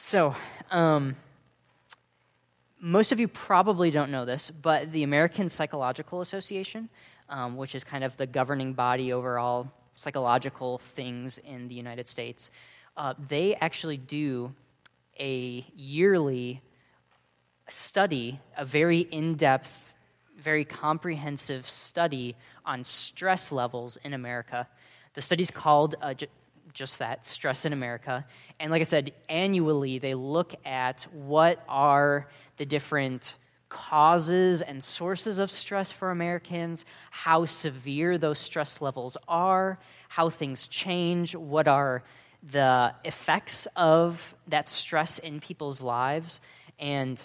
So, um, most of you probably don't know this, but the American Psychological Association, um, which is kind of the governing body over all psychological things in the United States, uh, they actually do a yearly study, a very in depth, very comprehensive study on stress levels in America. The study's called uh, just that stress in America. And like I said, annually they look at what are the different causes and sources of stress for Americans, how severe those stress levels are, how things change, what are the effects of that stress in people's lives. And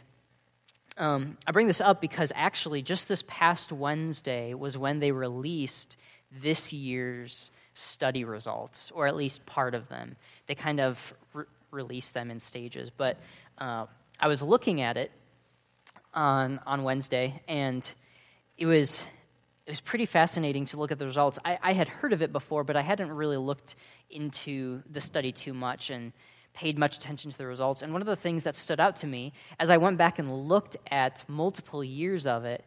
um, I bring this up because actually, just this past Wednesday was when they released this year's study results, or at least part of them. They kind of re- released them in stages. But uh, I was looking at it on, on Wednesday, and it was, it was pretty fascinating to look at the results. I, I had heard of it before, but I hadn't really looked into the study too much and paid much attention to the results. And one of the things that stood out to me as I went back and looked at multiple years of it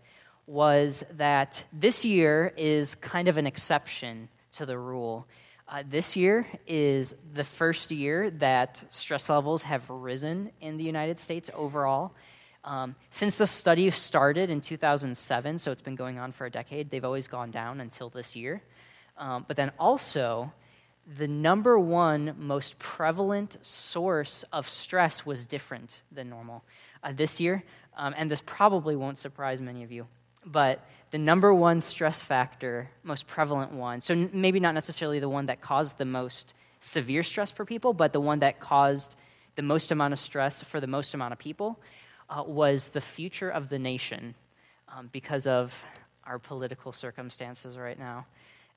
was that this year is kind of an exception to the rule. Uh, this year is the first year that stress levels have risen in the United States overall. Um, since the study started in 2007, so it's been going on for a decade, they've always gone down until this year. Um, but then also, the number one most prevalent source of stress was different than normal uh, this year. Um, and this probably won't surprise many of you, but the number one stress factor, most prevalent one, so maybe not necessarily the one that caused the most severe stress for people, but the one that caused the most amount of stress for the most amount of people, uh, was the future of the nation um, because of our political circumstances right now.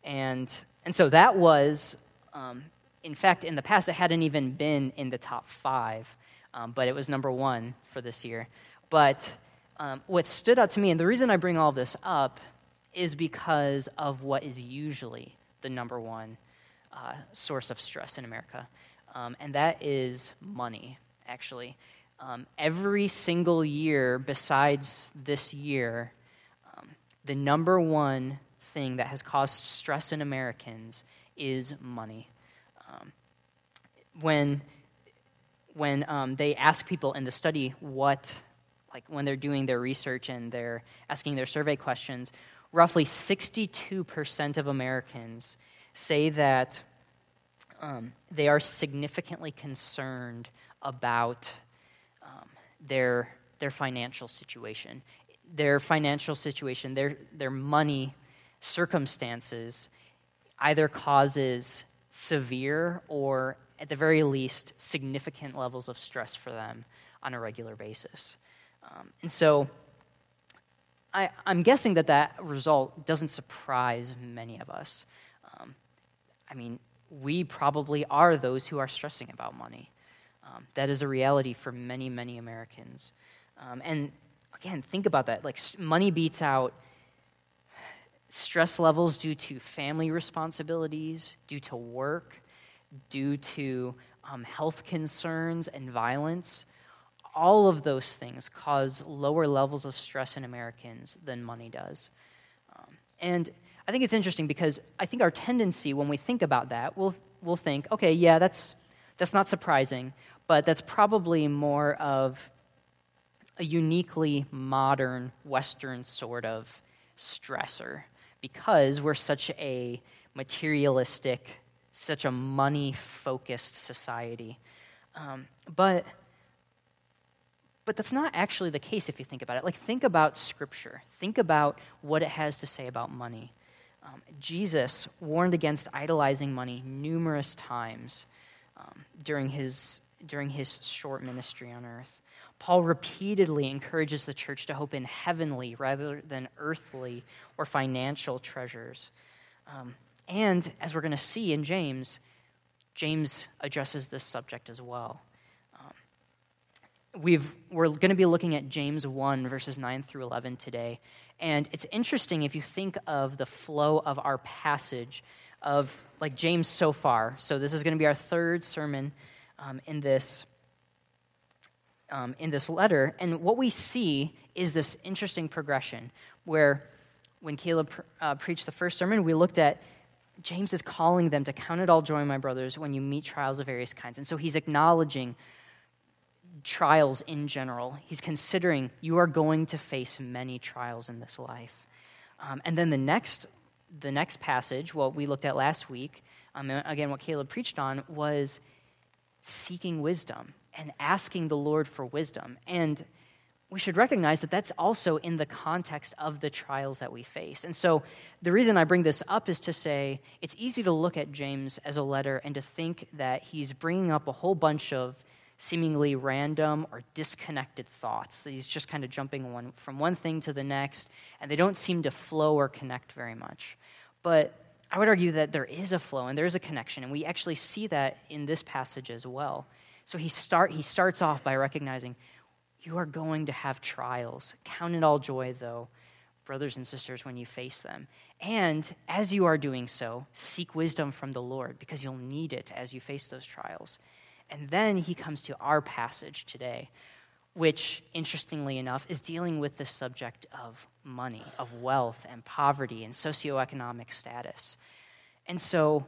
And, and so that was, um, in fact, in the past, it hadn't even been in the top five, um, but it was number one for this year. But um, what stood out to me, and the reason I bring all this up is because of what is usually the number one uh, source of stress in America, um, and that is money, actually. Um, every single year, besides this year, um, the number one thing that has caused stress in Americans is money. Um, when when um, they ask people in the study what like when they're doing their research and they're asking their survey questions, roughly 62% of Americans say that um, they are significantly concerned about um, their, their financial situation. Their financial situation, their, their money circumstances either causes severe or, at the very least, significant levels of stress for them on a regular basis. Um, and so I, am guessing that that result doesn't surprise many of us. Um, I mean, we probably are those who are stressing about money. Um, that is a reality for many, many Americans. Um, and again, think about that. Like, money beats out stress levels due to family responsibilities, due to work, due to um, health concerns and violence all of those things cause lower levels of stress in Americans than money does. Um, and I think it's interesting because I think our tendency when we think about that, we'll, we'll think, okay, yeah, that's, that's not surprising, but that's probably more of a uniquely modern Western sort of stressor because we're such a materialistic, such a money focused society. Um, but but that's not actually the case if you think about it. Like, think about Scripture, think about what it has to say about money. Um, Jesus warned against idolizing money numerous times um, during, his, during his short ministry on earth. Paul repeatedly encourages the church to hope in heavenly rather than earthly or financial treasures. Um, and as we're going to see in James, James addresses this subject as well we've, we're going to be looking at James 1, verses 9 through 11 today. And it's interesting if you think of the flow of our passage of like James so far. So this is going to be our third sermon um, in this um, in this letter. And what we see is this interesting progression where when Caleb uh, preached the first sermon, we looked at James is calling them to count it all joy, my brothers, when you meet trials of various kinds. And so he's acknowledging trials in general. He's considering you are going to face many trials in this life. Um, and then the next, the next passage, what we looked at last week, um, again, what Caleb preached on, was seeking wisdom and asking the Lord for wisdom. And we should recognize that that's also in the context of the trials that we face. And so the reason I bring this up is to say it's easy to look at James as a letter and to think that he's bringing up a whole bunch of seemingly random or disconnected thoughts, that he's just kind of jumping one, from one thing to the next, and they don't seem to flow or connect very much. But I would argue that there is a flow and there is a connection, and we actually see that in this passage as well. So he, start, he starts off by recognizing you are going to have trials. Count it all joy, though, brothers and sisters, when you face them. And as you are doing so, seek wisdom from the Lord because you'll need it as you face those trials. And then he comes to our passage today, which, interestingly enough, is dealing with the subject of money, of wealth and poverty and socioeconomic status. And so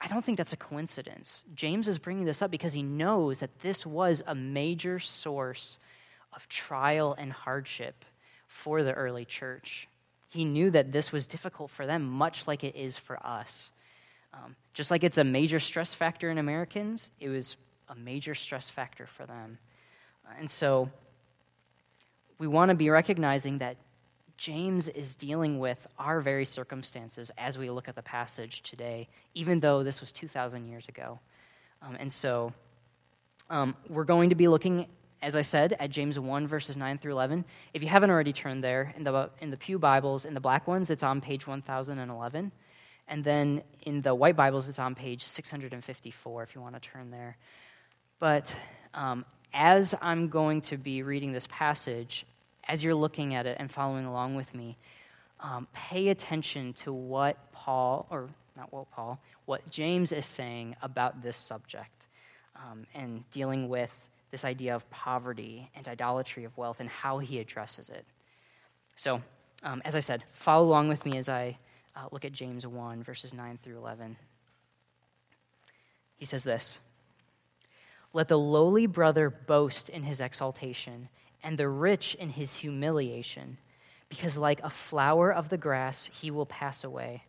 I don't think that's a coincidence. James is bringing this up because he knows that this was a major source of trial and hardship for the early church. He knew that this was difficult for them, much like it is for us. Um, just like it's a major stress factor in Americans, it was a major stress factor for them. And so we want to be recognizing that James is dealing with our very circumstances as we look at the passage today, even though this was 2,000 years ago. Um, and so um, we're going to be looking, as I said, at James 1, verses 9 through 11. If you haven't already turned there, in the, in the Pew Bibles, in the black ones, it's on page 1011. And then in the white Bibles, it's on page 654 if you want to turn there. But um, as I'm going to be reading this passage, as you're looking at it and following along with me, um, pay attention to what Paul, or not what Paul, what James is saying about this subject um, and dealing with this idea of poverty and idolatry of wealth and how he addresses it. So, um, as I said, follow along with me as I uh, look at James 1, verses 9 through 11. He says this Let the lowly brother boast in his exaltation, and the rich in his humiliation, because like a flower of the grass, he will pass away.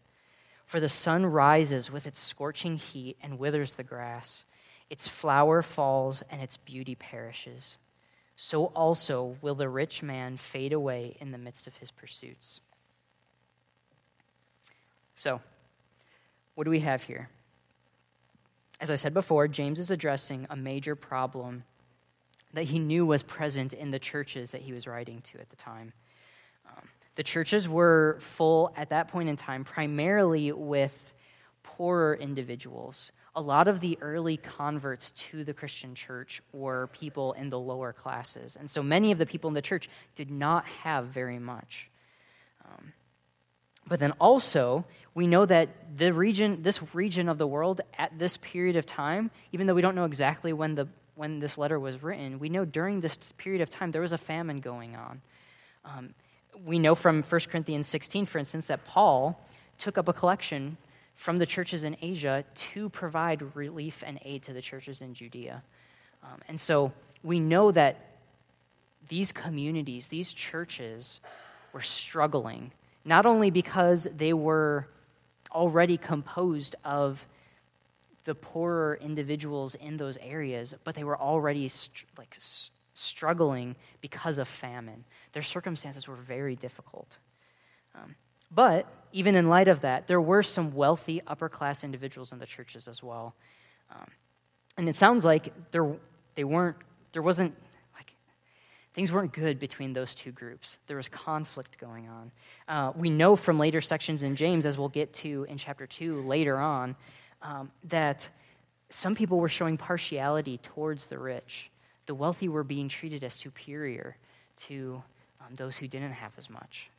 For the sun rises with its scorching heat and withers the grass, its flower falls, and its beauty perishes. So also will the rich man fade away in the midst of his pursuits. So, what do we have here? As I said before, James is addressing a major problem that he knew was present in the churches that he was writing to at the time. Um, the churches were full at that point in time primarily with poorer individuals. A lot of the early converts to the Christian church were people in the lower classes. And so many of the people in the church did not have very much. Um, but then also, we know that the region, this region of the world at this period of time, even though we don't know exactly when, the, when this letter was written, we know during this period of time there was a famine going on. Um, we know from 1 Corinthians 16, for instance, that Paul took up a collection from the churches in Asia to provide relief and aid to the churches in Judea. Um, and so we know that these communities, these churches, were struggling not only because they were already composed of the poorer individuals in those areas, but they were already st- like s- struggling because of famine. Their circumstances were very difficult. Um, but even in light of that, there were some wealthy upper class individuals in the churches as well. Um, and it sounds like there, they weren't, there wasn't things weren't good between those two groups. There was conflict going on. Uh, we know from later sections in James, as we'll get to in chapter 2 later on, um, that some people were showing partiality towards the rich. The wealthy were being treated as superior to um, those who didn't have as much.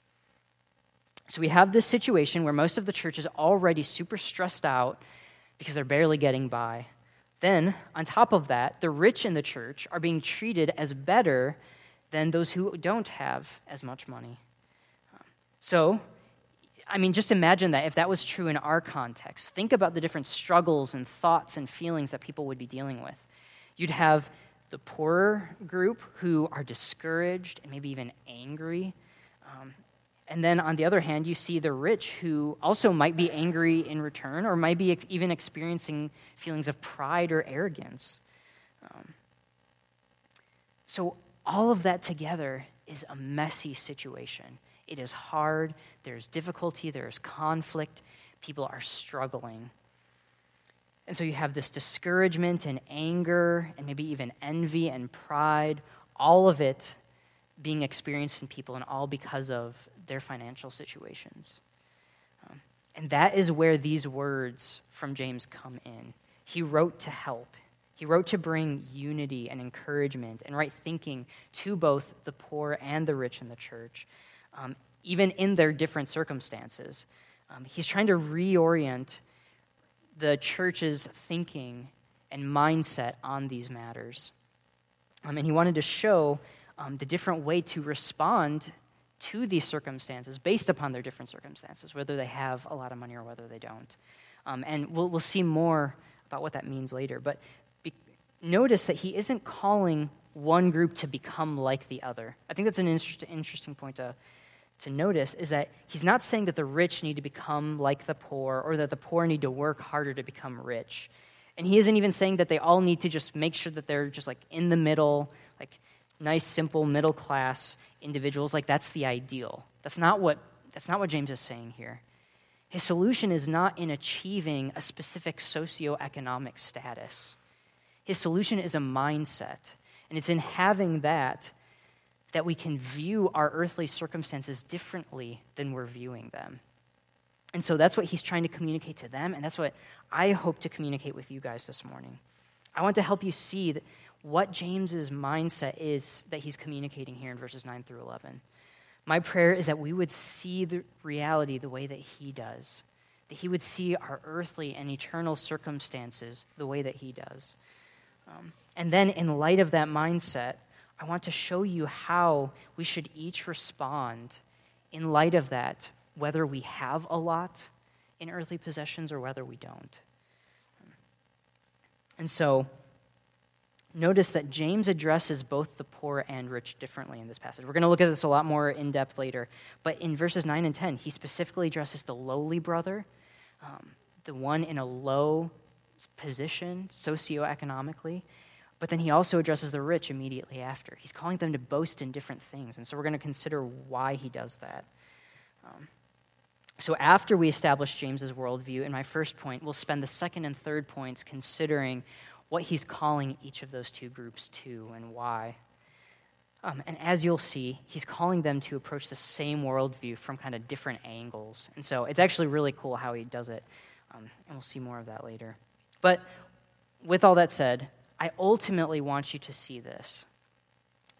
So we have this situation where most of the church is already super stressed out because they're barely getting by. Then, on top of that, the rich in the church are being treated as better than those who don't have as much money. So, I mean, just imagine that if that was true in our context. Think about the different struggles and thoughts and feelings that people would be dealing with. You'd have the poorer group who are discouraged and maybe even angry. Um, and then on the other hand, you see the rich who also might be angry in return or might be ex- even experiencing feelings of pride or arrogance. Um, so, all of that together is a messy situation. It is hard, there's difficulty, there's conflict, people are struggling. And so you have this discouragement and anger and maybe even envy and pride, all of it being experienced in people, and all because of their financial situations. Um, and that is where these words from James come in. He wrote to help. He wrote to bring unity and encouragement and right thinking to both the poor and the rich in the church, um, even in their different circumstances. Um, he's trying to reorient the church's thinking and mindset on these matters. Um, and he wanted to show um, the different way to respond to these circumstances based upon their different circumstances, whether they have a lot of money or whether they don't. Um, and we'll, we'll see more about what that means later. But notice that he isn't calling one group to become like the other. I think that's an interest, interesting point to, to notice is that he's not saying that the rich need to become like the poor or that the poor need to work harder to become rich. And he isn't even saying that they all need to just make sure that they're just like in the middle, like nice, simple, middle class individuals, like that's the ideal. That's not what, that's not what James is saying here. His solution is not in achieving a specific socioeconomic status. His solution is a mindset. And it's in having that that we can view our earthly circumstances differently than we're viewing them. And so that's what he's trying to communicate to them, and that's what I hope to communicate with you guys this morning. I want to help you see what James's mindset is that he's communicating here in verses 9 through 11. My prayer is that we would see the reality the way that he does, that he would see our earthly and eternal circumstances the way that he does. Um, and then, in light of that mindset, I want to show you how we should each respond in light of that, whether we have a lot in earthly possessions or whether we don't. And so, notice that James addresses both the poor and rich differently in this passage. We're going to look at this a lot more in depth later. But in verses 9 and 10, he specifically addresses the lowly brother, um, the one in a low position socioeconomically. But then he also addresses the rich immediately after. He's calling them to boast in different things. And so we're going to consider why he does that. Um, so, after we establish James's worldview, in my first point, we'll spend the second and third points considering what he's calling each of those two groups to and why. Um, and as you'll see, he's calling them to approach the same worldview from kind of different angles. And so it's actually really cool how he does it. Um, and we'll see more of that later. But with all that said, I ultimately want you to see this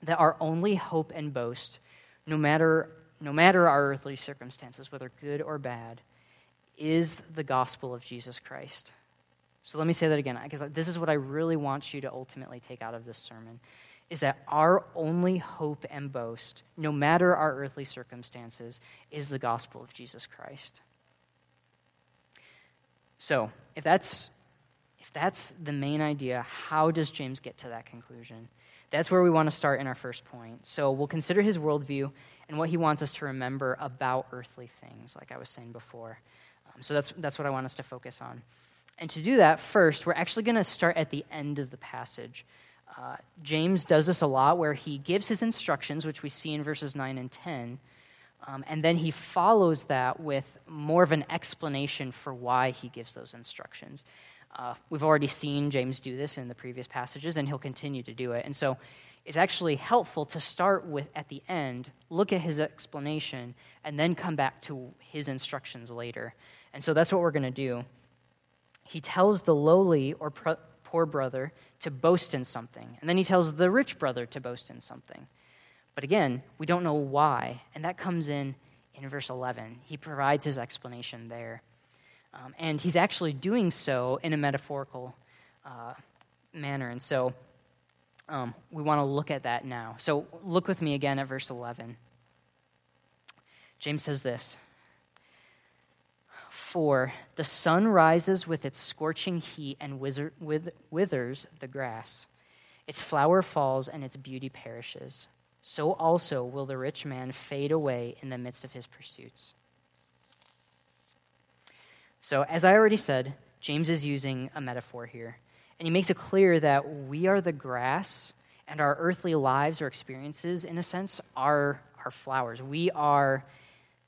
that our only hope and boast, no matter, no matter our earthly circumstances, whether good or bad, is the gospel of Jesus Christ. So let me say that again, because this is what I really want you to ultimately take out of this sermon is that our only hope and boast, no matter our earthly circumstances, is the gospel of Jesus Christ. So, if that's that's the main idea, how does James get to that conclusion? That's where we want to start in our first point. So, we'll consider his worldview and what he wants us to remember about earthly things, like I was saying before. Um, so, that's, that's what I want us to focus on. And to do that, first, we're actually going to start at the end of the passage. Uh, James does this a lot where he gives his instructions, which we see in verses 9 and 10, um, and then he follows that with more of an explanation for why he gives those instructions. Uh, we've already seen James do this in the previous passages, and he'll continue to do it. And so it's actually helpful to start with at the end, look at his explanation, and then come back to his instructions later. And so that's what we're going to do he tells the lowly or poor brother to boast in something. And then he tells the rich brother to boast in something. But again, we don't know why. And that comes in in verse 11. He provides his explanation there. Um, and he's actually doing so in a metaphorical uh, manner. And so um, we want to look at that now. So look with me again at verse 11. James says this For the sun rises with its scorching heat and withers the grass. Its flower falls and its beauty perishes. So also will the rich man fade away in the midst of his pursuits. So, as I already said, James is using a metaphor here. And he makes it clear that we are the grass, and our earthly lives or experiences, in a sense, are our flowers. We are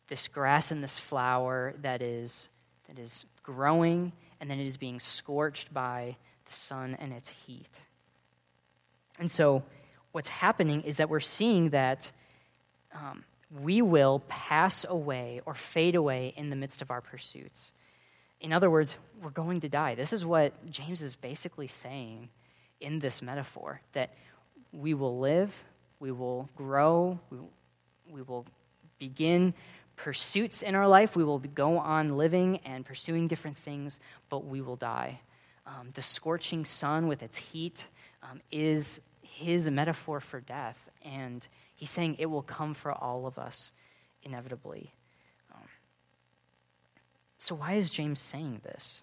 this grass and this flower that is, that is growing, and then it is being scorched by the sun and its heat. And so, what's happening is that we're seeing that um, we will pass away or fade away in the midst of our pursuits. In other words, we're going to die. This is what James is basically saying in this metaphor that we will live, we will grow, we, will begin pursuits in our life, we will go on living and pursuing different things, but we will die. Um, the scorching sun with its heat um, is his metaphor for death, and he's saying it will come for all of us inevitably. Um, so, why is James saying this?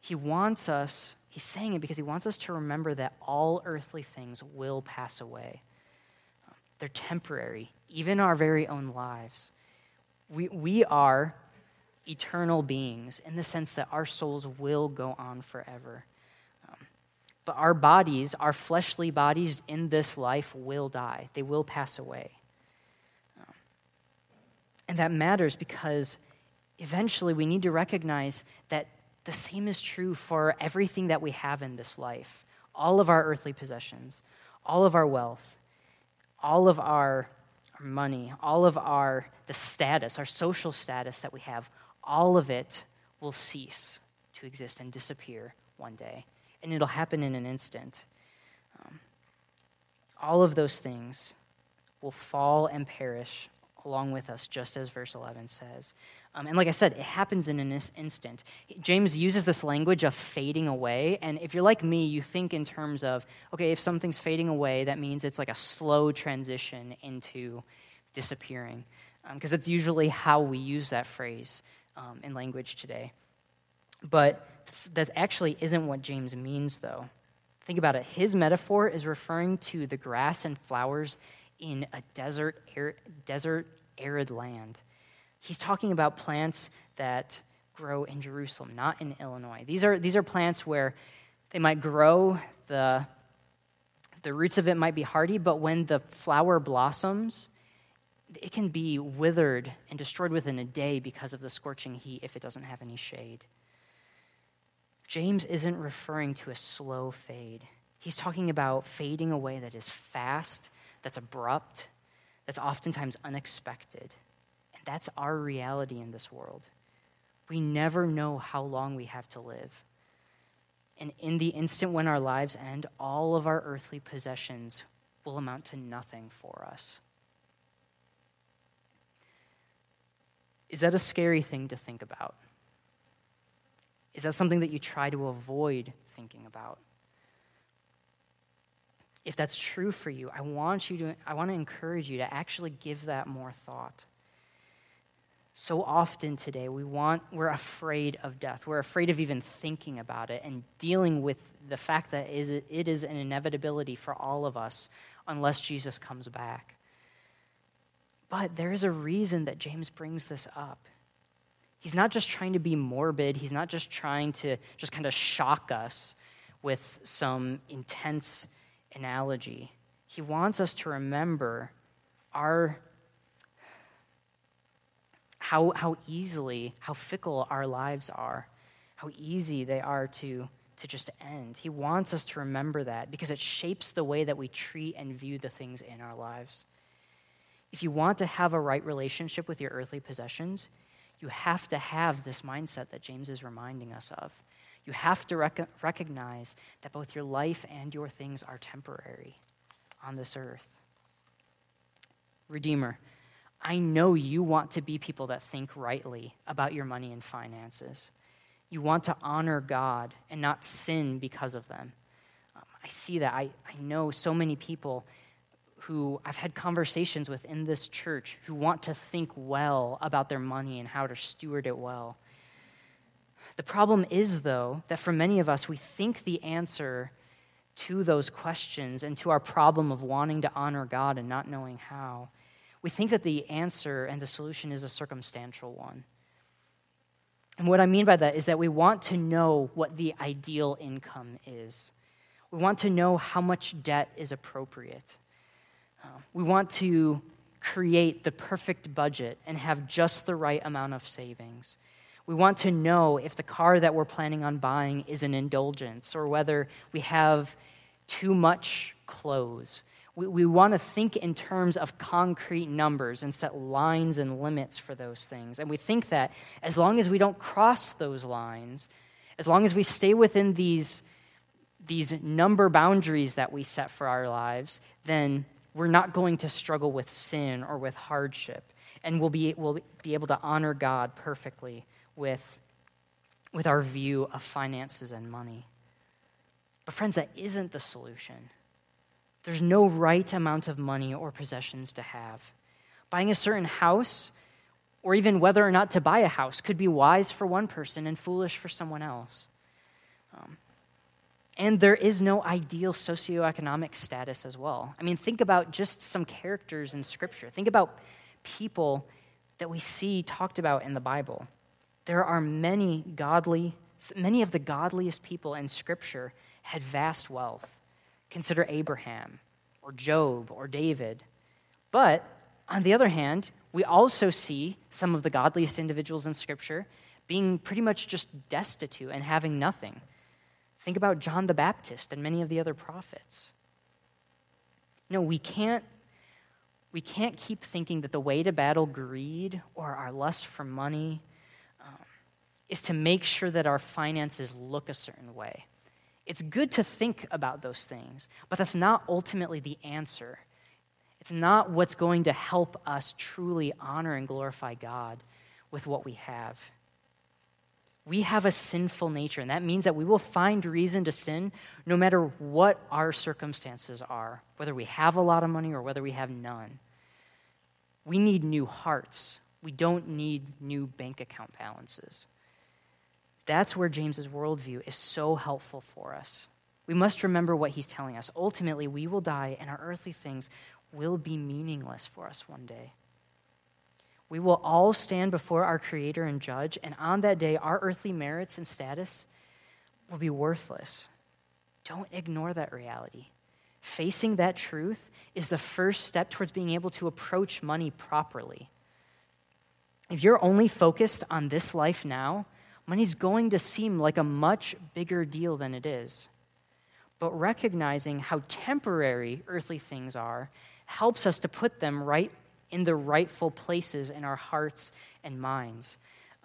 He wants us, he's saying it because he wants us to remember that all earthly things will pass away. Um, they're temporary, even our very own lives. We, we are eternal beings in the sense that our souls will go on forever. But our bodies, our fleshly bodies in this life, will die, they will pass away. Um, and that matters because eventually we need to recognize that the same is true for everything that we have in this life all of our earthly possessions, all of our wealth, all of our, money, all of our the status, our social status that we have, all of it will cease to exist and disappear one day and it'll happen in an instant. Um, all of those things will fall and perish along with us, just as verse 11 says. Um, and like I said, it happens in an instant. James uses this language of fading away. And if you're like me, you think in terms of, okay, if something's fading away, that means it's like a slow transition into disappearing. Because um, that's usually how we use that phrase um, in language today. But that actually isn't what James means, though. Think about it. His metaphor is referring to the grass and flowers in a desert, desert, arid land. He's talking about plants that grow in Jerusalem, not in Illinois. These are, these are plants where they might grow, the, the roots of it might be hardy, but when the flower blossoms, it can be withered and destroyed within a day because of the scorching heat if it doesn't have any shade. James isn't referring to a slow fade. He's talking about fading away that is fast, that's abrupt, that's oftentimes unexpected. That's our reality in this world. We never know how long we have to live. And in the instant when our lives end, all of our earthly possessions will amount to nothing for us. Is that a scary thing to think about? Is that something that you try to avoid thinking about? If that's true for you, I want you to I want to encourage you to actually give that more thought. So often today we want we're afraid of death. We're afraid of even thinking about it and dealing with the fact that it is an inevitability for all of us unless Jesus comes back. But there is a reason that James brings this up. He's not just trying to be morbid, he's not just trying to just kind of shock us with some intense analogy. He wants us to remember our how, how easily, how fickle our lives are, how easy they are to, to just end. He wants us to remember that because it shapes the way that we treat and view the things in our lives. If you want to have a right relationship with your earthly possessions, you have to have this mindset that James is reminding us of. You have to rec- recognize that both your life and your things are temporary on this earth. Redeemer, I know you want to be people that think rightly about your money and finances. You want to honor God and not sin because of them. Um, I see that. I, I know so many people who I've had conversations with in this church who want to think well about their money and how to steward it well. The problem is, though, that for many of us, we think the answer to those questions and to our problem of wanting to honor God and not knowing how, we think that the answer and the solution is a circumstantial one. And what I mean by that is that we want to know what the ideal income is. We want to know how much debt is appropriate. Uh, we want to create the perfect budget and have just the right amount of savings. We want to know if the car that we're planning on buying is an indulgence or whether we have too much clothes. We, we want to think in terms of concrete numbers and set lines and limits for those things. And we think that as long as we don't cross those lines, as long as we stay within these, these number boundaries that we set for our lives, then we're not going to struggle with sin or with hardship. And we'll be, we'll be able to honor God perfectly with, with our view of finances and money. But, friends, that isn't the solution. There's no right amount of money or possessions to have. Buying a certain house, or even whether or not to buy a house, could be wise for one person and foolish for someone else. Um, and there is no ideal socioeconomic status as well. I mean, think about just some characters in Scripture. Think about people that we see talked about in the Bible there are many godly, many of the godliest people in Scripture had vast wealth. Consider Abraham or Job or David. But on the other hand, we also see some of the godliest individuals in Scripture being pretty much just destitute and having nothing. Think about John the Baptist and many of the other prophets. No, we can't we can't keep thinking that the way to battle greed or our lust for money um, is to make sure that our finances look a certain way. It's good to think about those things, but that's not ultimately the answer. It's not what's going to help us truly honor and glorify God with what we have. We have a sinful nature, and that means that we will find reason to sin no matter what our circumstances are, whether we have a lot of money or whether we have none. We need new hearts. We don't need new bank account balances. That's where James's worldview is so helpful for us. We must remember what he's telling us. Ultimately, we will die, and our earthly things will be meaningless for us one day. We will all stand before our Creator and Judge, and on that day, our earthly merits and status will be worthless. Don't ignore that reality. Facing that truth is the first step towards being able to approach money properly. If you're only focused on this life now, money's going to seem like a much bigger deal than it is. But recognizing how temporary earthly things are helps us to put them right in the rightful places in our hearts and minds.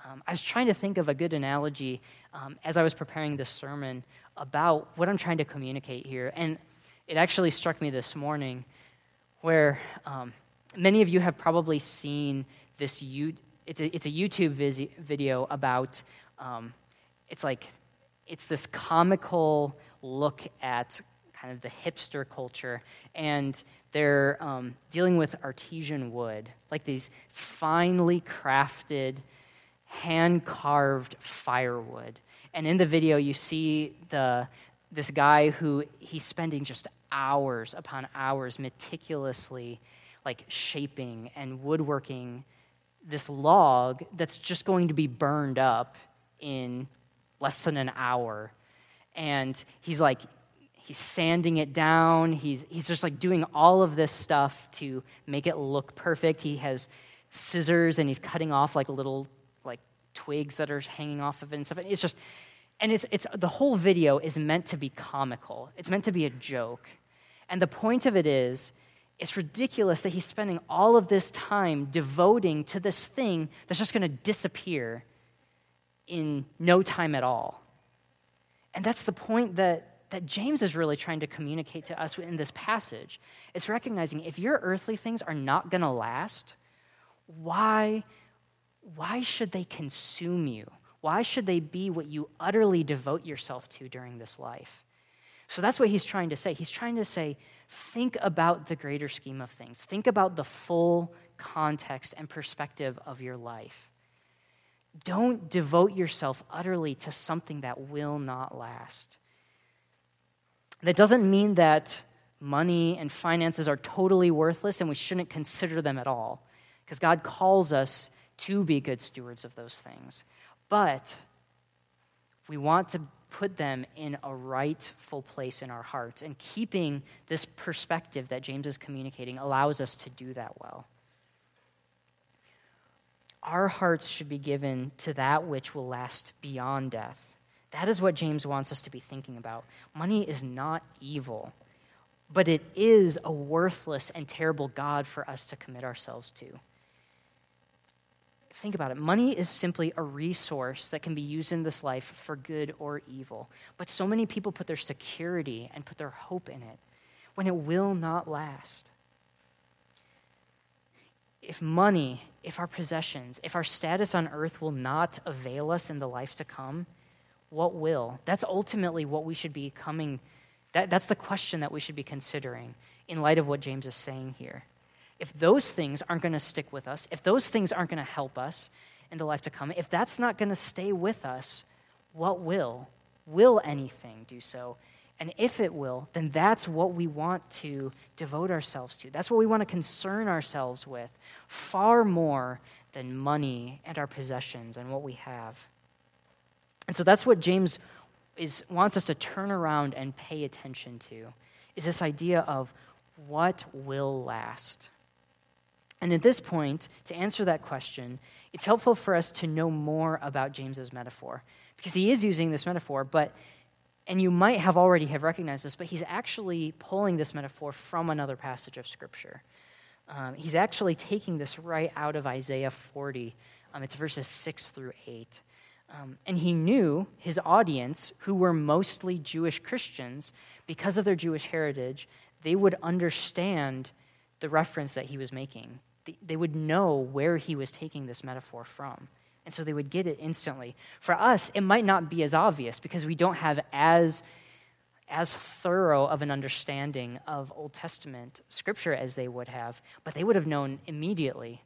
Um, I was trying to think of a good analogy um, as I was preparing this sermon about what I'm trying to communicate here. And it actually struck me this morning where um, many of you have probably seen this. U- it's, a, it's a YouTube video about um, it's like it's this comical look at kind of the hipster culture, and they're um, dealing with artesian wood, like these finely crafted, hand carved firewood. And in the video, you see the this guy who he's spending just hours upon hours meticulously like shaping and woodworking this log that's just going to be burned up in less than an hour. And he's like, he's sanding it down. He's, he's just like doing all of this stuff to make it look perfect. He has scissors and he's cutting off like little like twigs that are hanging off of it and stuff. It's just, and it's, it's the whole video is meant to be comical. It's meant to be a joke. And the point of it is, it's ridiculous that he's spending all of this time devoting to this thing that's just going to disappear in no time at all. And that's the point that, that James is really trying to communicate to us in this passage. It's recognizing if your earthly things are not going to last, why, why should they consume you? Why should they be what you utterly devote yourself to during this life? So that's what he's trying to say. He's trying to say, think about the greater scheme of things, think about the full context and perspective of your life. Don't devote yourself utterly to something that will not last. That doesn't mean that money and finances are totally worthless and we shouldn't consider them at all, because God calls us to be good stewards of those things. But we want to put them in a rightful place in our hearts. And keeping this perspective that James is communicating allows us to do that well. Our hearts should be given to that which will last beyond death. That is what James wants us to be thinking about. Money is not evil, but it is a worthless and terrible God for us to commit ourselves to think about it. Money is simply a resource that can be used in this life for good or evil. But so many people put their security and put their hope in it when it will not last. If money, if our possessions, if our status on earth will not avail us in the life to come, what will? That's ultimately what we should be coming. That, that's the question that we should be considering in light of what James is saying here if those things aren't going to stick with us, if those things aren't going to help us in the life to come, if that's not going to stay with us, what will? Will anything do so? And if it will, then that's what we want to devote ourselves to. That's what we want to concern ourselves with, far more than money and our possessions and what we have. And so that's what James is, wants us to turn around and pay attention to, is this idea of what will last. And at this point, to answer that question, it's helpful for us to know more about James's metaphor because he is using this metaphor, but and you might have already have recognized this, but he's actually pulling this metaphor from another passage of Scripture. Um, he's actually taking this right out of Isaiah 40. Um, it's verses 6 through 8. Um, and he knew his audience, who were mostly Jewish Christians, because of their Jewish heritage, they would understand the reference that he was making they would know where he was taking this metaphor from. And so they would get it instantly. For us, it might not be as obvious because we don't have as, as thorough of an understanding of Old Testament scripture as they would have, but they would have known immediately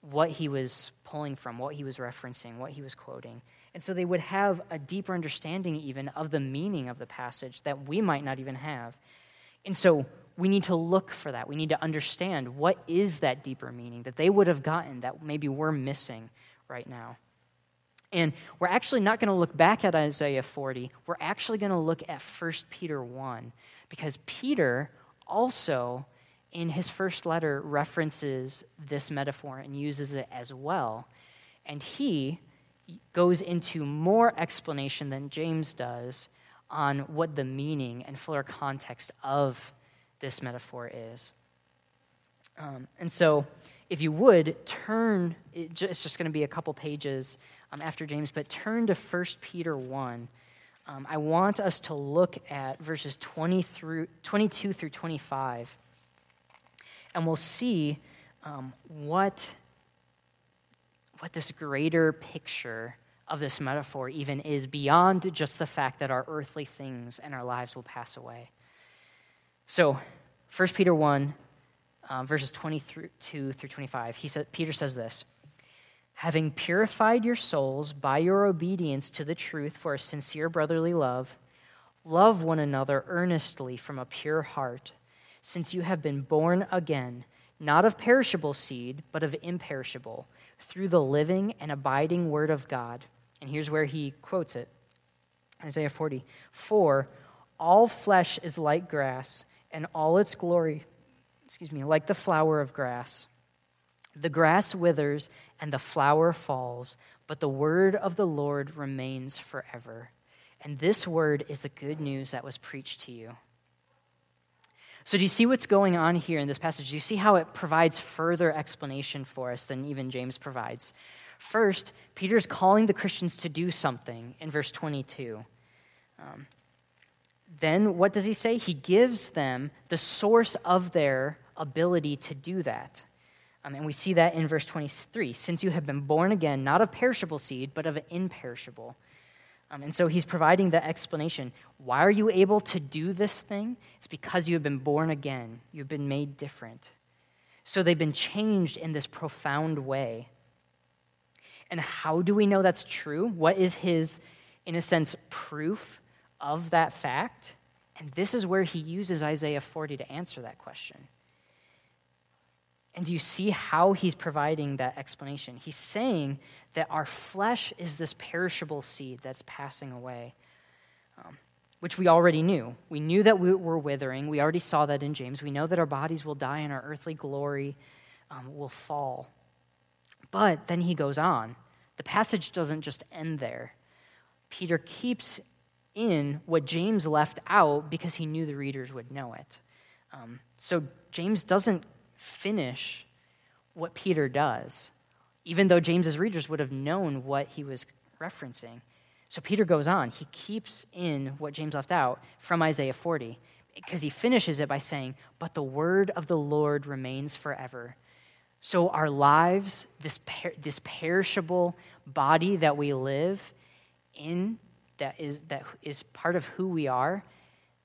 what he was pulling from, what he was referencing, what he was quoting. And so they would have a deeper understanding, even, of the meaning of the passage that we might not even have. And so we need to look for that. We need to understand what is that deeper meaning that they would have gotten that maybe we're missing right now. And we're actually not going to look back at Isaiah 40. We're actually going to look at 1 Peter 1 because Peter also in his first letter references this metaphor and uses it as well. And he goes into more explanation than James does on what the meaning and fuller context of this metaphor is. Um, and so, if you would turn, it's just going to be a couple pages um, after James, but turn to 1 Peter 1. Um, I want us to look at verses 20 through, 22 through 25, and we'll see um, what, what this greater picture of this metaphor even is beyond just the fact that our earthly things and our lives will pass away. So, 1 Peter 1, um, verses 22 through 25, he said, Peter says this Having purified your souls by your obedience to the truth for a sincere brotherly love, love one another earnestly from a pure heart, since you have been born again, not of perishable seed, but of imperishable, through the living and abiding word of God. And here's where he quotes it Isaiah 40 For all flesh is like grass and all its glory, excuse me, like the flower of grass. The grass withers and the flower falls, but the word of the Lord remains forever. And this word is the good news that was preached to you. So, do you see what's going on here in this passage? Do you see how it provides further explanation for us than even James provides? First, Peter's calling the Christians to do something in verse 22. Um, then what does he say? He gives them the source of their ability to do that. Um, and we see that in verse 23 since you have been born again, not of perishable seed, but of imperishable. Um, and so he's providing the explanation. Why are you able to do this thing? It's because you have been born again, you've been made different. So they've been changed in this profound way. And how do we know that's true? What is his, in a sense, proof of that fact? And this is where he uses Isaiah 40 to answer that question. And do you see how he's providing that explanation? He's saying that our flesh is this perishable seed that's passing away, um, which we already knew. We knew that we were withering. We already saw that in James. We know that our bodies will die and our earthly glory um, will fall. But then he goes on. The passage doesn't just end there. Peter keeps in what James left out because he knew the readers would know it. Um, so James doesn't finish what Peter does, even though James's readers would have known what he was referencing. So Peter goes on. He keeps in what James left out from Isaiah 40 because he finishes it by saying, But the word of the Lord remains forever. So our lives, this, per- this perishable body that we live in, that is, that is part of who we are,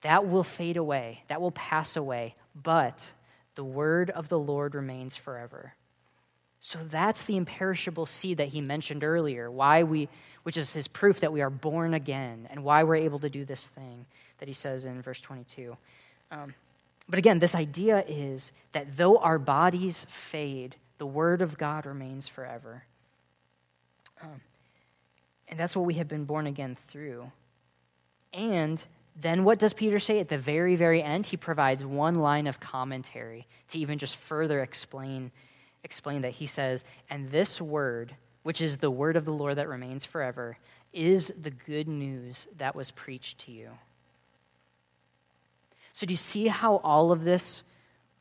that will fade away, that will pass away. But the word of the Lord remains forever. So that's the imperishable seed that he mentioned earlier, why we, which is his proof that we are born again and why we're able to do this thing that he says in verse 22. Um, but again, this idea is that though our bodies fade, the word of God remains forever. Um, and that's what we have been born again through. And then what does Peter say at the very, very end? He provides one line of commentary to even just further explain, explain that. He says, And this word, which is the word of the Lord that remains forever, is the good news that was preached to you. So, do you see how all of this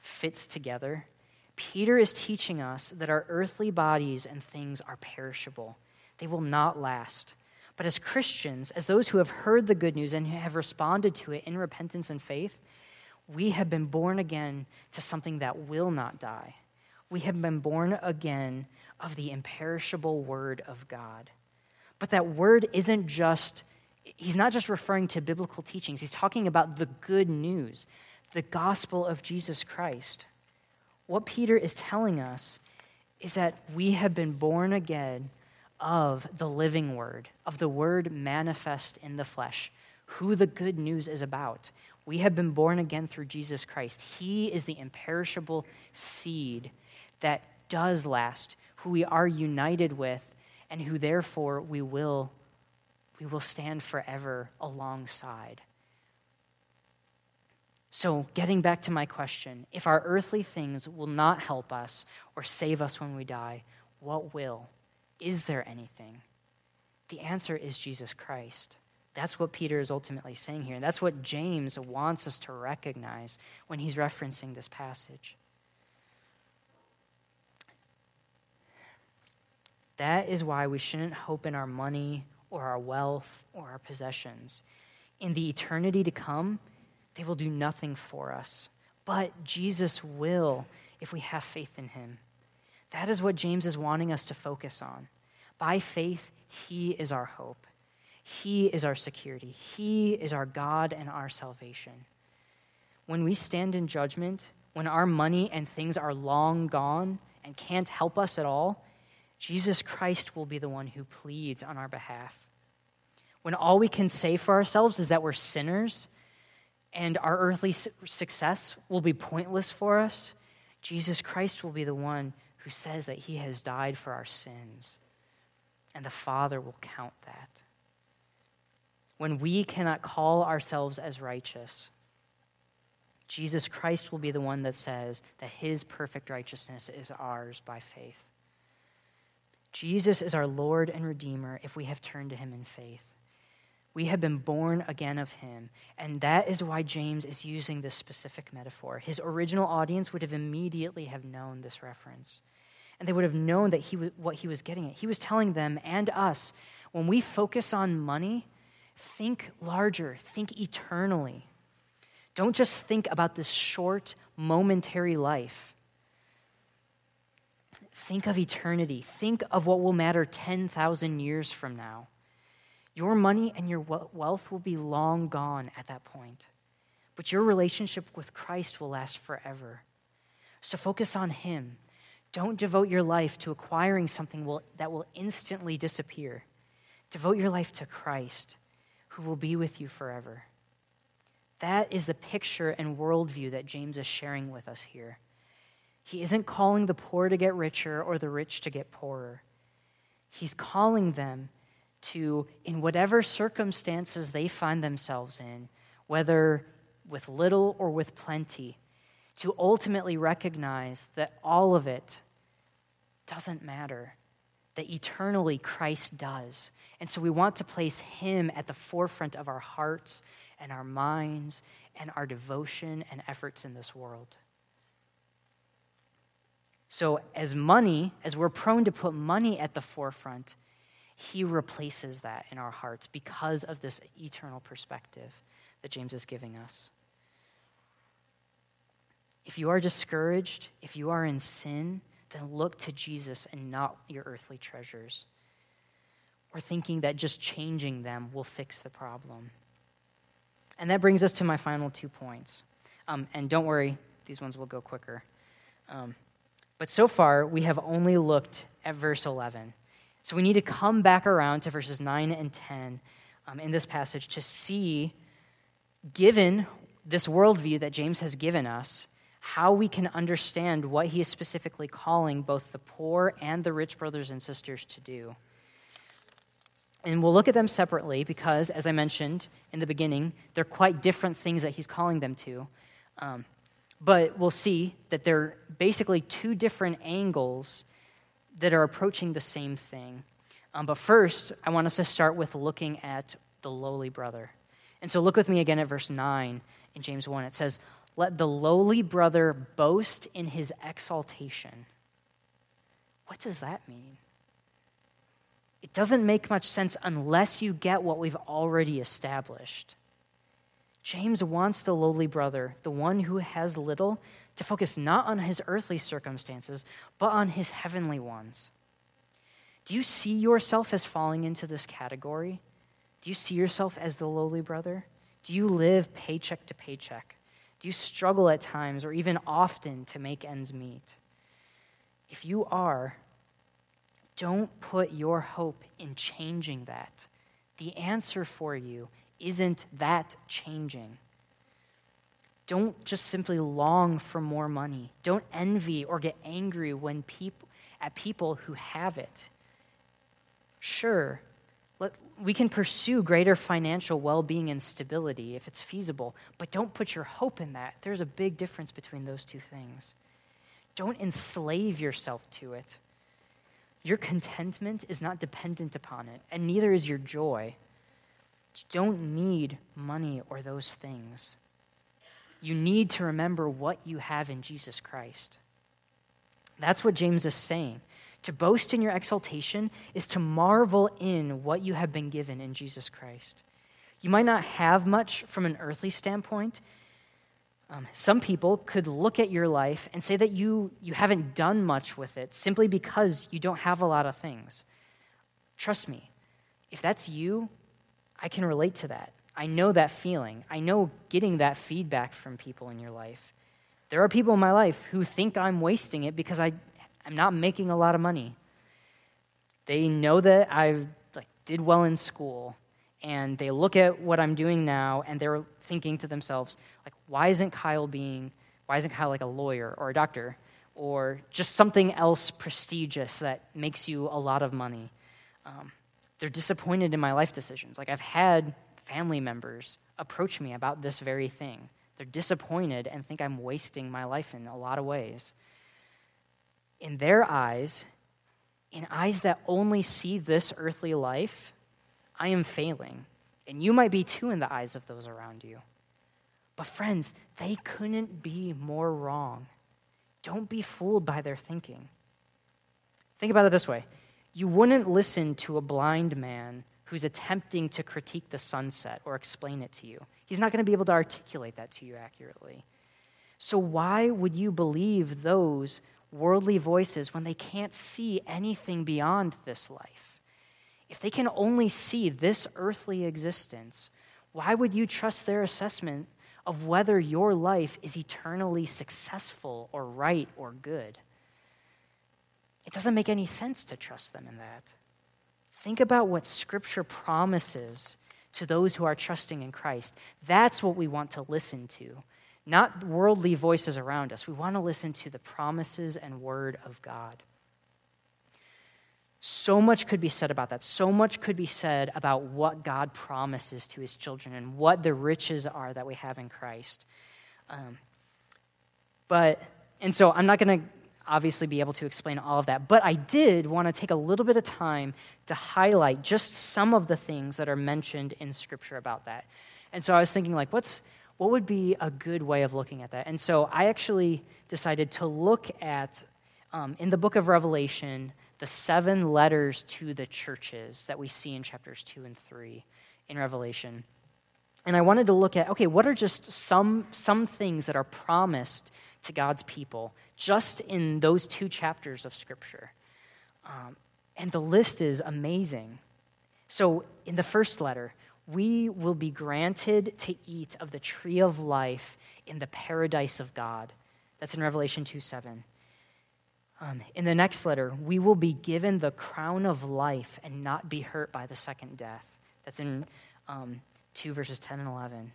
fits together? Peter is teaching us that our earthly bodies and things are perishable, they will not last. But as Christians, as those who have heard the good news and have responded to it in repentance and faith, we have been born again to something that will not die. We have been born again of the imperishable word of God. But that word isn't just, he's not just referring to biblical teachings, he's talking about the good news, the gospel of Jesus Christ. What Peter is telling us is that we have been born again of the living word, of the word manifest in the flesh, who the good news is about. We have been born again through Jesus Christ. He is the imperishable seed that does last, who we are united with, and who therefore we will, we will stand forever alongside. So, getting back to my question if our earthly things will not help us or save us when we die, what will? Is there anything? The answer is Jesus Christ. That's what Peter is ultimately saying here. And that's what James wants us to recognize when he's referencing this passage. That is why we shouldn't hope in our money or our wealth or our possessions. In the eternity to come, they will do nothing for us. But Jesus will if we have faith in him. That is what James is wanting us to focus on. By faith, He is our hope. He is our security. He is our God and our salvation. When we stand in judgment, when our money and things are long gone and can't help us at all, Jesus Christ will be the one who pleads on our behalf. When all we can say for ourselves is that we're sinners and our earthly success will be pointless for us, Jesus Christ will be the one who says that he has died for our sins. And the Father will count that. When we cannot call ourselves as righteous, Jesus Christ will be the one that says that his perfect righteousness is ours by faith. Jesus is our Lord and Redeemer if we have turned to him in faith. We have been born again of him. And that is why James is using this specific metaphor. His original audience would have immediately have known this reference and they would have known that he, what he was getting at. He was telling them and us when we focus on money, think larger, think eternally. Don't just think about this short, momentary life. Think of eternity. Think of what will matter 10,000 years from now. Your money and your wealth will be long gone at that point, but your relationship with Christ will last forever. So focus on Him. Don't devote your life to acquiring something will, that will instantly disappear. Devote your life to Christ, who will be with you forever. That is the picture and worldview that James is sharing with us here. He isn't calling the poor to get richer or the rich to get poorer. He's calling them to, in whatever circumstances they find themselves in, whether with little or with plenty, to ultimately recognize that all of it doesn't matter, that eternally Christ does. And so we want to place Him at the forefront of our hearts and our minds and our devotion and efforts in this world. So, as money, as we're prone to put money at the forefront, he replaces that in our hearts because of this eternal perspective that James is giving us. If you are discouraged, if you are in sin, then look to Jesus and not your earthly treasures. Or thinking that just changing them will fix the problem. And that brings us to my final two points. Um, and don't worry, these ones will go quicker. Um, but so far, we have only looked at verse 11. So we need to come back around to verses 9 and 10 um, in this passage to see, given this worldview that James has given us, how we can understand what he is specifically calling both the poor and the rich brothers and sisters to do. And we'll look at them separately because, as I mentioned in the beginning, they're quite different things that he's calling them to. Um, but we'll see that they're basically two different angles that are approaching the same thing. Um, but first, I want us to start with looking at the lowly brother. And so look with me again at verse 9 in James 1. It says, Let the lowly brother boast in his exaltation. What does that mean? It doesn't make much sense unless you get what we've already established. James wants the lowly brother, the one who has little, to focus not on his earthly circumstances, but on his heavenly ones. Do you see yourself as falling into this category? Do you see yourself as the lowly brother? Do you live paycheck to paycheck? Do you struggle at times or even often to make ends meet? If you are, don't put your hope in changing that. The answer for you isn't that changing. Don't just simply long for more money. Don't envy or get angry when people, at people who have it. Sure, we can pursue greater financial well being and stability if it's feasible, but don't put your hope in that. There's a big difference between those two things. Don't enslave yourself to it. Your contentment is not dependent upon it, and neither is your joy. You don't need money or those things. You need to remember what you have in Jesus Christ. That's what James is saying. To boast in your exaltation is to marvel in what you have been given in Jesus Christ. You might not have much from an earthly standpoint. Um, some people could look at your life and say that you, you haven't done much with it simply because you don't have a lot of things. Trust me, if that's you, I can relate to that. I know that feeling. I know getting that feedback from people in your life. There are people in my life who think I'm wasting it because I, I'm not making a lot of money. They know that I like, did well in school, and they look at what I'm doing now, and they're thinking to themselves, like, why isn't Kyle being, why isn't Kyle like a lawyer or a doctor or just something else prestigious that makes you a lot of money? Um, they're disappointed in my life decisions. Like I've had family members approach me about this very thing. They're disappointed and think I'm wasting my life in a lot of ways. In their eyes, in eyes that only see this earthly life, I am failing. And you might be too in the eyes of those around you. But, friends, they couldn't be more wrong. Don't be fooled by their thinking. Think about it this way you wouldn't listen to a blind man who's attempting to critique the sunset or explain it to you. He's not going to be able to articulate that to you accurately. So, why would you believe those worldly voices when they can't see anything beyond this life? If they can only see this earthly existence, why would you trust their assessment of whether your life is eternally successful or right or good? It doesn't make any sense to trust them in that. Think about what Scripture promises to those who are trusting in Christ. That's what we want to listen to, not worldly voices around us. We want to listen to the promises and word of God. So much could be said about that. So much could be said about what God promises to his children and what the riches are that we have in Christ. Um, but, and so I'm not going to obviously be able to explain all of that, but I did want to take a little bit of time to highlight just some of the things that are mentioned in Scripture about that. And so I was thinking, like, what's what would be a good way of looking at that? And so I actually decided to look at um, in the book of Revelation the seven letters to the churches that we see in chapters two and three in Revelation. And I wanted to look at okay, what are just some some things that are promised to God's people just in those two chapters of Scripture. Um, and the list is amazing. So, in the first letter, we will be granted to eat of the tree of life in the paradise of God. That's in Revelation 2 7. Um, in the next letter, we will be given the crown of life and not be hurt by the second death. That's in um, 2 verses 10 and 11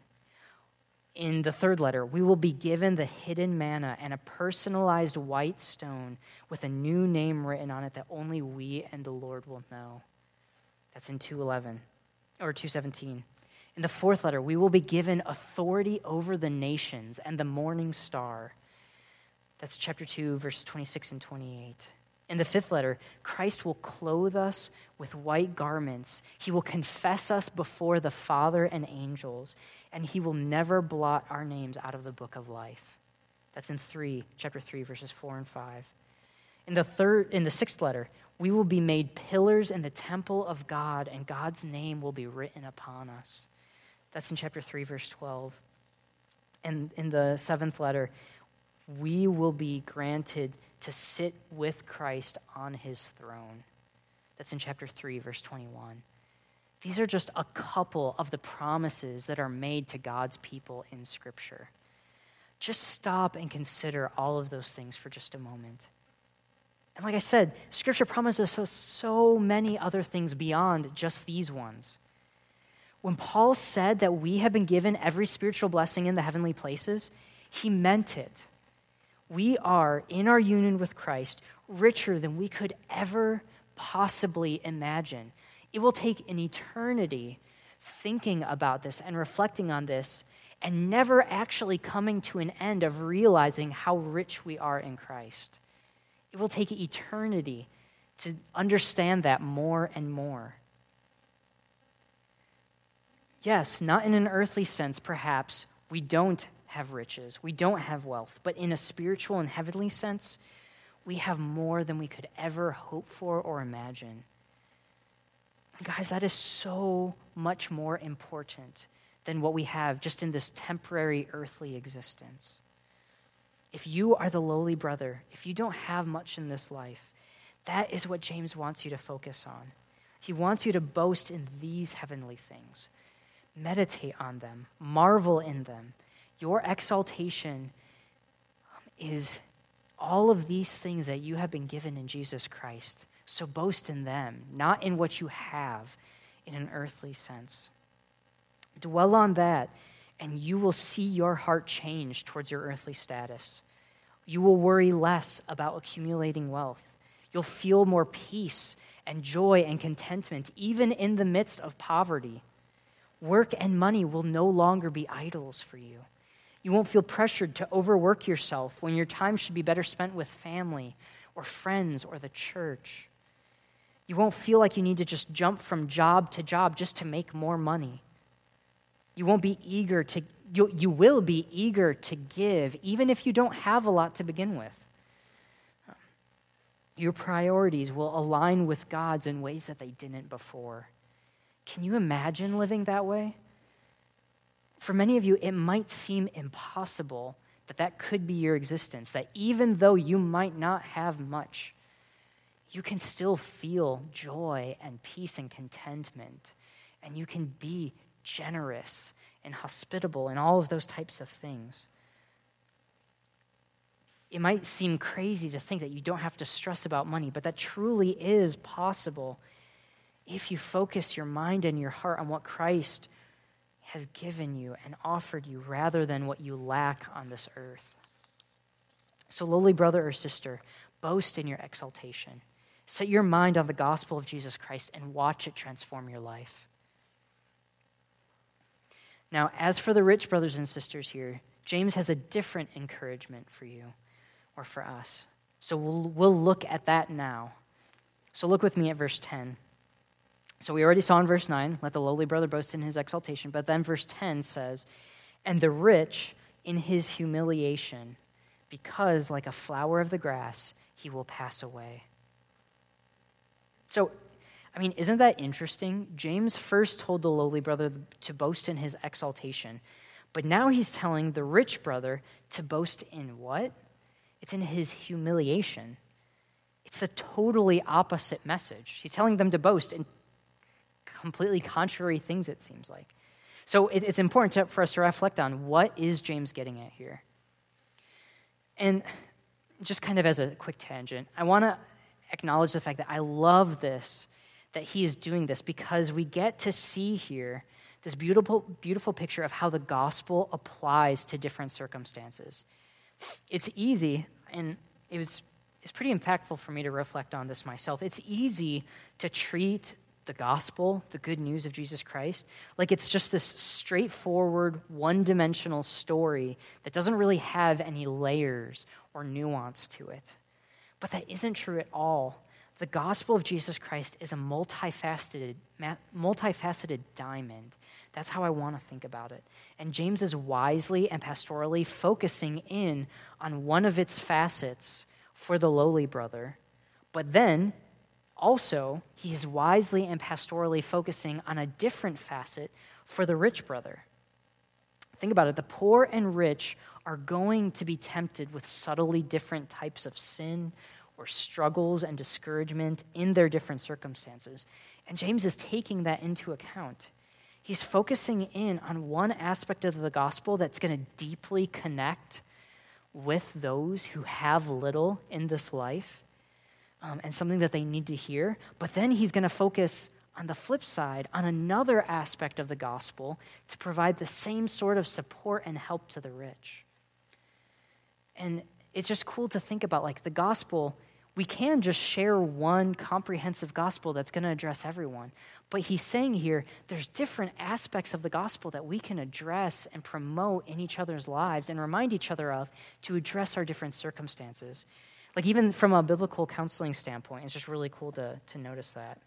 in the third letter, we will be given the hidden manna and a personalized white stone with a new name written on it that only we and the Lord will know. That's in 211 or 217. In the fourth letter, we will be given authority over the nations and the morning star. That's chapter 2, verses 26 and 28. In the fifth letter, Christ will clothe us with white garments. He will confess us before the Father and angels and he will never blot our names out of the book of life. That's in 3, chapter 3, verses 4 and 5. In the third in the sixth letter, we will be made pillars in the temple of God, and God's name will be written upon us. That's in chapter 3, verse 12. And in the seventh letter, we will be granted to sit with Christ on his throne. That's in chapter 3, verse 21. These are just a couple of the promises that are made to God's people in Scripture. Just stop and consider all of those things for just a moment. And like I said, Scripture promises us so many other things beyond just these ones. When Paul said that we have been given every spiritual blessing in the heavenly places, he meant it. We are, in our union with Christ, richer than we could ever possibly imagine. It will take an eternity thinking about this and reflecting on this and never actually coming to an end of realizing how rich we are in Christ. It will take eternity to understand that more and more. Yes, not in an earthly sense, perhaps. We don't have riches, we don't have wealth, but in a spiritual and heavenly sense, we have more than we could ever hope for or imagine. Guys, that is so much more important than what we have just in this temporary earthly existence. If you are the lowly brother, if you don't have much in this life, that is what James wants you to focus on. He wants you to boast in these heavenly things. Meditate on them, marvel in them. Your exaltation is all of these things that you have been given in Jesus Christ. So boast in them, not in what you have in an earthly sense. Dwell on that, and you will see your heart change towards your earthly status. You will worry less about accumulating wealth. You'll feel more peace and joy and contentment, even in the midst of poverty. Work and money will no longer be idols for you. You won't feel pressured to overwork yourself when your time should be better spent with family or friends or the church. You won't feel like you need to just jump from job to job just to make more money. You won't be eager to, you, you will be eager to give, even if you don't have a lot to begin with. Your priorities will align with God's in ways that they didn't before. Can you imagine living that way? For many of you, it might seem impossible that that could be your existence, that even though you might not have much, you can still feel joy and peace and contentment. And you can be generous and hospitable and all of those types of things. It might seem crazy to think that you don't have to stress about money, but that truly is possible if you focus your mind and your heart on what Christ has given you and offered you rather than what you lack on this earth. So, lowly brother or sister, boast in your exaltation. Set your mind on the gospel of Jesus Christ and watch it transform your life. Now, as for the rich brothers and sisters here, James has a different encouragement for you or for us. So we'll, we'll look at that now. So look with me at verse 10. So we already saw in verse 9, let the lowly brother boast in his exaltation. But then verse 10 says, And the rich in his humiliation, because like a flower of the grass, he will pass away. So, I mean, isn't that interesting? James first told the lowly brother to boast in his exaltation, but now he's telling the rich brother to boast in what? It's in his humiliation. It's a totally opposite message. He's telling them to boast in completely contrary things, it seems like. So it's important for us to reflect on what is James getting at here. And just kind of as a quick tangent, I want to acknowledge the fact that I love this, that he is doing this, because we get to see here this beautiful, beautiful picture of how the gospel applies to different circumstances. It's easy, and it was it's pretty impactful for me to reflect on this myself. It's easy to treat the gospel, the good news of Jesus Christ, like it's just this straightforward, one dimensional story that doesn't really have any layers or nuance to it. But that isn't true at all. The gospel of Jesus Christ is a multifaceted, multifaceted diamond. That's how I want to think about it. And James is wisely and pastorally focusing in on one of its facets for the lowly brother. But then, also, he is wisely and pastorally focusing on a different facet for the rich brother. Think about it the poor and rich are going to be tempted with subtly different types of sin or struggles and discouragement in their different circumstances. And James is taking that into account. He's focusing in on one aspect of the gospel that's going to deeply connect with those who have little in this life um, and something that they need to hear. But then he's going to focus on the flip side on another aspect of the gospel to provide the same sort of support and help to the rich. And it's just cool to think about like the gospel we can just share one comprehensive gospel that's going to address everyone. But he's saying here there's different aspects of the gospel that we can address and promote in each other's lives and remind each other of to address our different circumstances. Like, even from a biblical counseling standpoint, it's just really cool to, to notice that.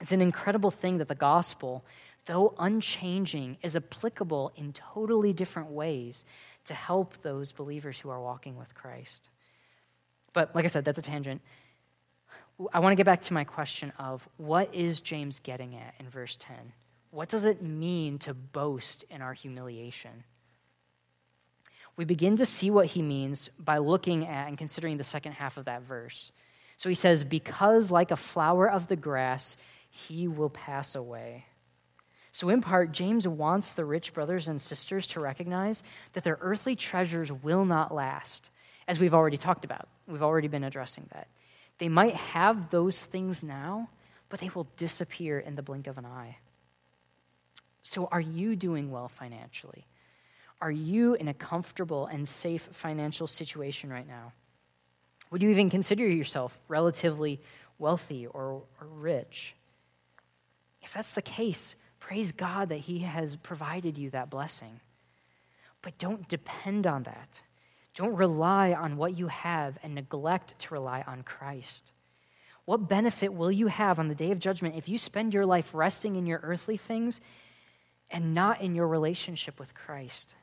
It's an incredible thing that the gospel, though unchanging, is applicable in totally different ways to help those believers who are walking with Christ. But like I said, that's a tangent. I want to get back to my question of what is James getting at in verse 10? What does it mean to boast in our humiliation? We begin to see what he means by looking at and considering the second half of that verse. So he says, Because like a flower of the grass, he will pass away. So, in part, James wants the rich brothers and sisters to recognize that their earthly treasures will not last, as we've already talked about. We've already been addressing that. They might have those things now, but they will disappear in the blink of an eye. So, are you doing well financially? Are you in a comfortable and safe financial situation right now? Would you even consider yourself relatively wealthy or, or rich? If that's the case, praise God that He has provided you that blessing. But don't depend on that. Don't rely on what you have and neglect to rely on Christ. What benefit will you have on the day of judgment if you spend your life resting in your earthly things and not in your relationship with Christ?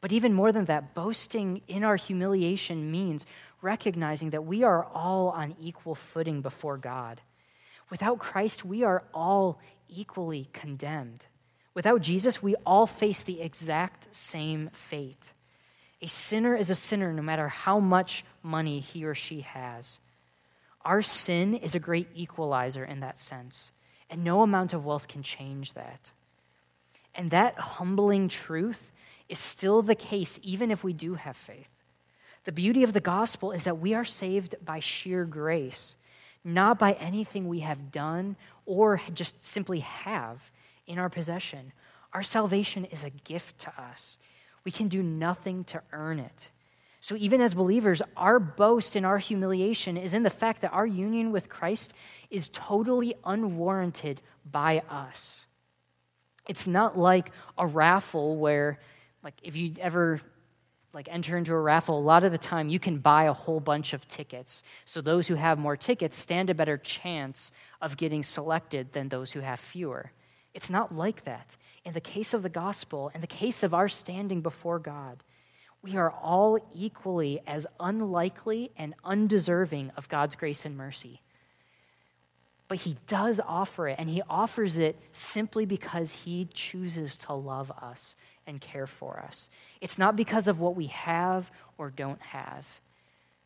But even more than that, boasting in our humiliation means recognizing that we are all on equal footing before God. Without Christ, we are all equally condemned. Without Jesus, we all face the exact same fate. A sinner is a sinner no matter how much money he or she has. Our sin is a great equalizer in that sense, and no amount of wealth can change that. And that humbling truth is still the case even if we do have faith. The beauty of the gospel is that we are saved by sheer grace, not by anything we have done or just simply have in our possession. Our salvation is a gift to us. We can do nothing to earn it. So, even as believers, our boast and our humiliation is in the fact that our union with Christ is totally unwarranted by us. It's not like a raffle where, like, if you ever like enter into a raffle, a lot of the time you can buy a whole bunch of tickets. So those who have more tickets stand a better chance of getting selected than those who have fewer. It's not like that. In the case of the gospel, in the case of our standing before God, we are all equally as unlikely and undeserving of God's grace and mercy. But He does offer it, and He offers it simply because He chooses to love us and care for us. It's not because of what we have or don't have,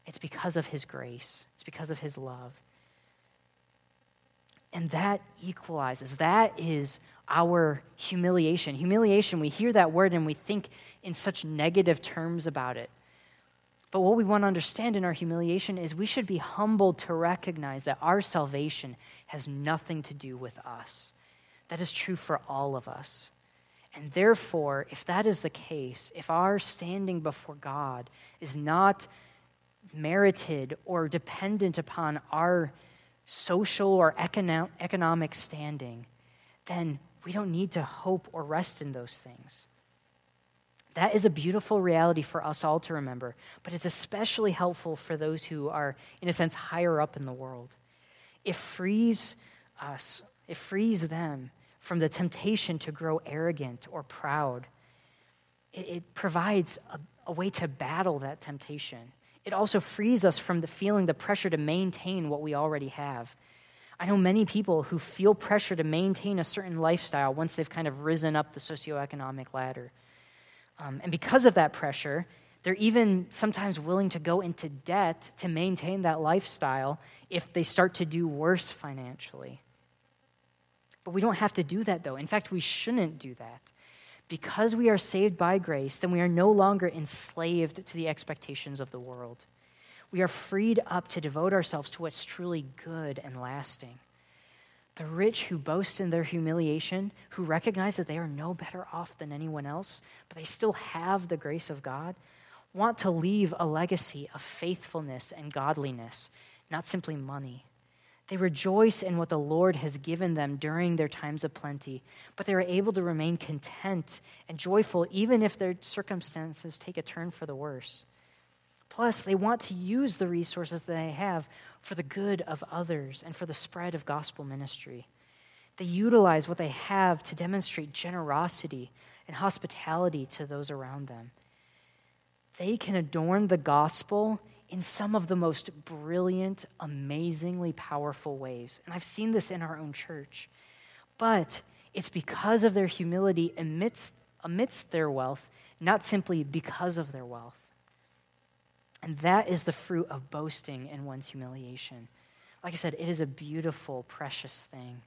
it's because of His grace, it's because of His love. And that equalizes. That is our humiliation. Humiliation, we hear that word and we think in such negative terms about it. But what we want to understand in our humiliation is we should be humbled to recognize that our salvation has nothing to do with us. That is true for all of us. And therefore, if that is the case, if our standing before God is not merited or dependent upon our social or economic standing, then we don't need to hope or rest in those things. That is a beautiful reality for us all to remember, but it's especially helpful for those who are, in a sense, higher up in the world. It frees us, it frees them from the temptation to grow arrogant or proud. It, it provides a, a way to battle that temptation. It also frees us from the feeling the pressure to maintain what we already have. I know many people who feel pressure to maintain a certain lifestyle once they've kind of risen up the socioeconomic ladder. Um, and because of that pressure, they're even sometimes willing to go into debt to maintain that lifestyle if they start to do worse financially. But we don't have to do that, though. In fact, we shouldn't do that because we are saved by grace, then we are no longer enslaved to the expectations of the world. We are freed up to devote ourselves to what's truly good and lasting. The rich who boast in their humiliation, who recognize that they are no better off than anyone else, but they still have the grace of God, want to leave a legacy of faithfulness and godliness, not simply money. They rejoice in what the Lord has given them during their times of plenty, but they are able to remain content and joyful even if their circumstances take a turn for the worse. Plus, they want to use the resources that they have for the good of others and for the spread of gospel ministry. They utilize what they have to demonstrate generosity and hospitality to those around them. They can adorn the gospel in some of the most brilliant, amazingly powerful ways. And I've seen this in our own church. But it's because of their humility amidst, amidst their wealth, not simply because of their wealth. And that is the fruit of boasting in one's humiliation. Like I said, it is a beautiful, precious thing.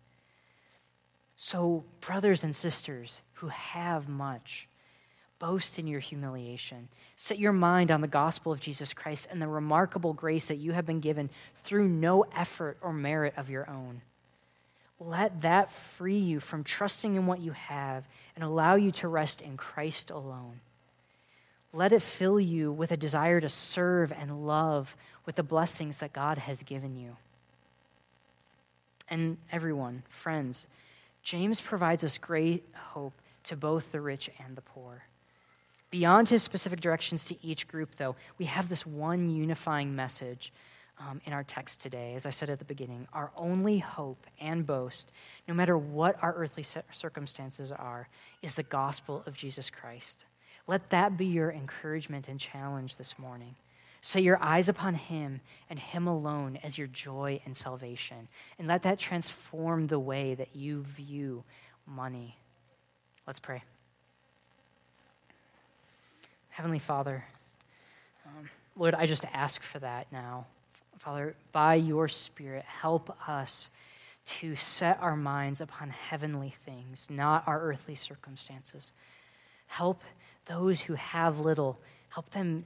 So, brothers and sisters who have much, boast in your humiliation. Set your mind on the gospel of Jesus Christ and the remarkable grace that you have been given through no effort or merit of your own. Let that free you from trusting in what you have and allow you to rest in Christ alone. Let it fill you with a desire to serve and love with the blessings that God has given you. And everyone, friends, James provides us great hope to both the rich and the poor. Beyond his specific directions to each group, though, we have this one unifying message um, in our text today. As I said at the beginning, our only hope and boast, no matter what our earthly circumstances are, is the gospel of Jesus Christ. Let that be your encouragement and challenge this morning. Set your eyes upon Him and Him alone as your joy and salvation. And let that transform the way that you view money. Let's pray. Heavenly Father, um, Lord, I just ask for that now Father, by your Spirit, help us to set our minds upon heavenly things, not our earthly circumstances. Help those who have little, help them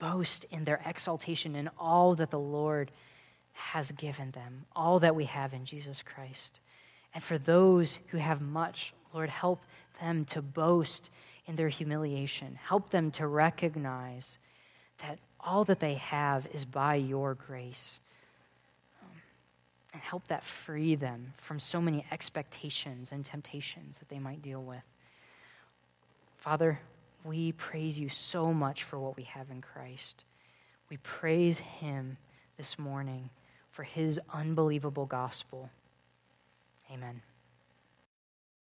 boast in their exaltation in all that the Lord has given them, all that we have in Jesus Christ. And for those who have much, Lord, help them to boast in their humiliation. Help them to recognize that all that they have is by your grace. And help that free them from so many expectations and temptations that they might deal with. Father, we praise you so much for what we have in Christ. We praise him this morning for his unbelievable gospel. Amen.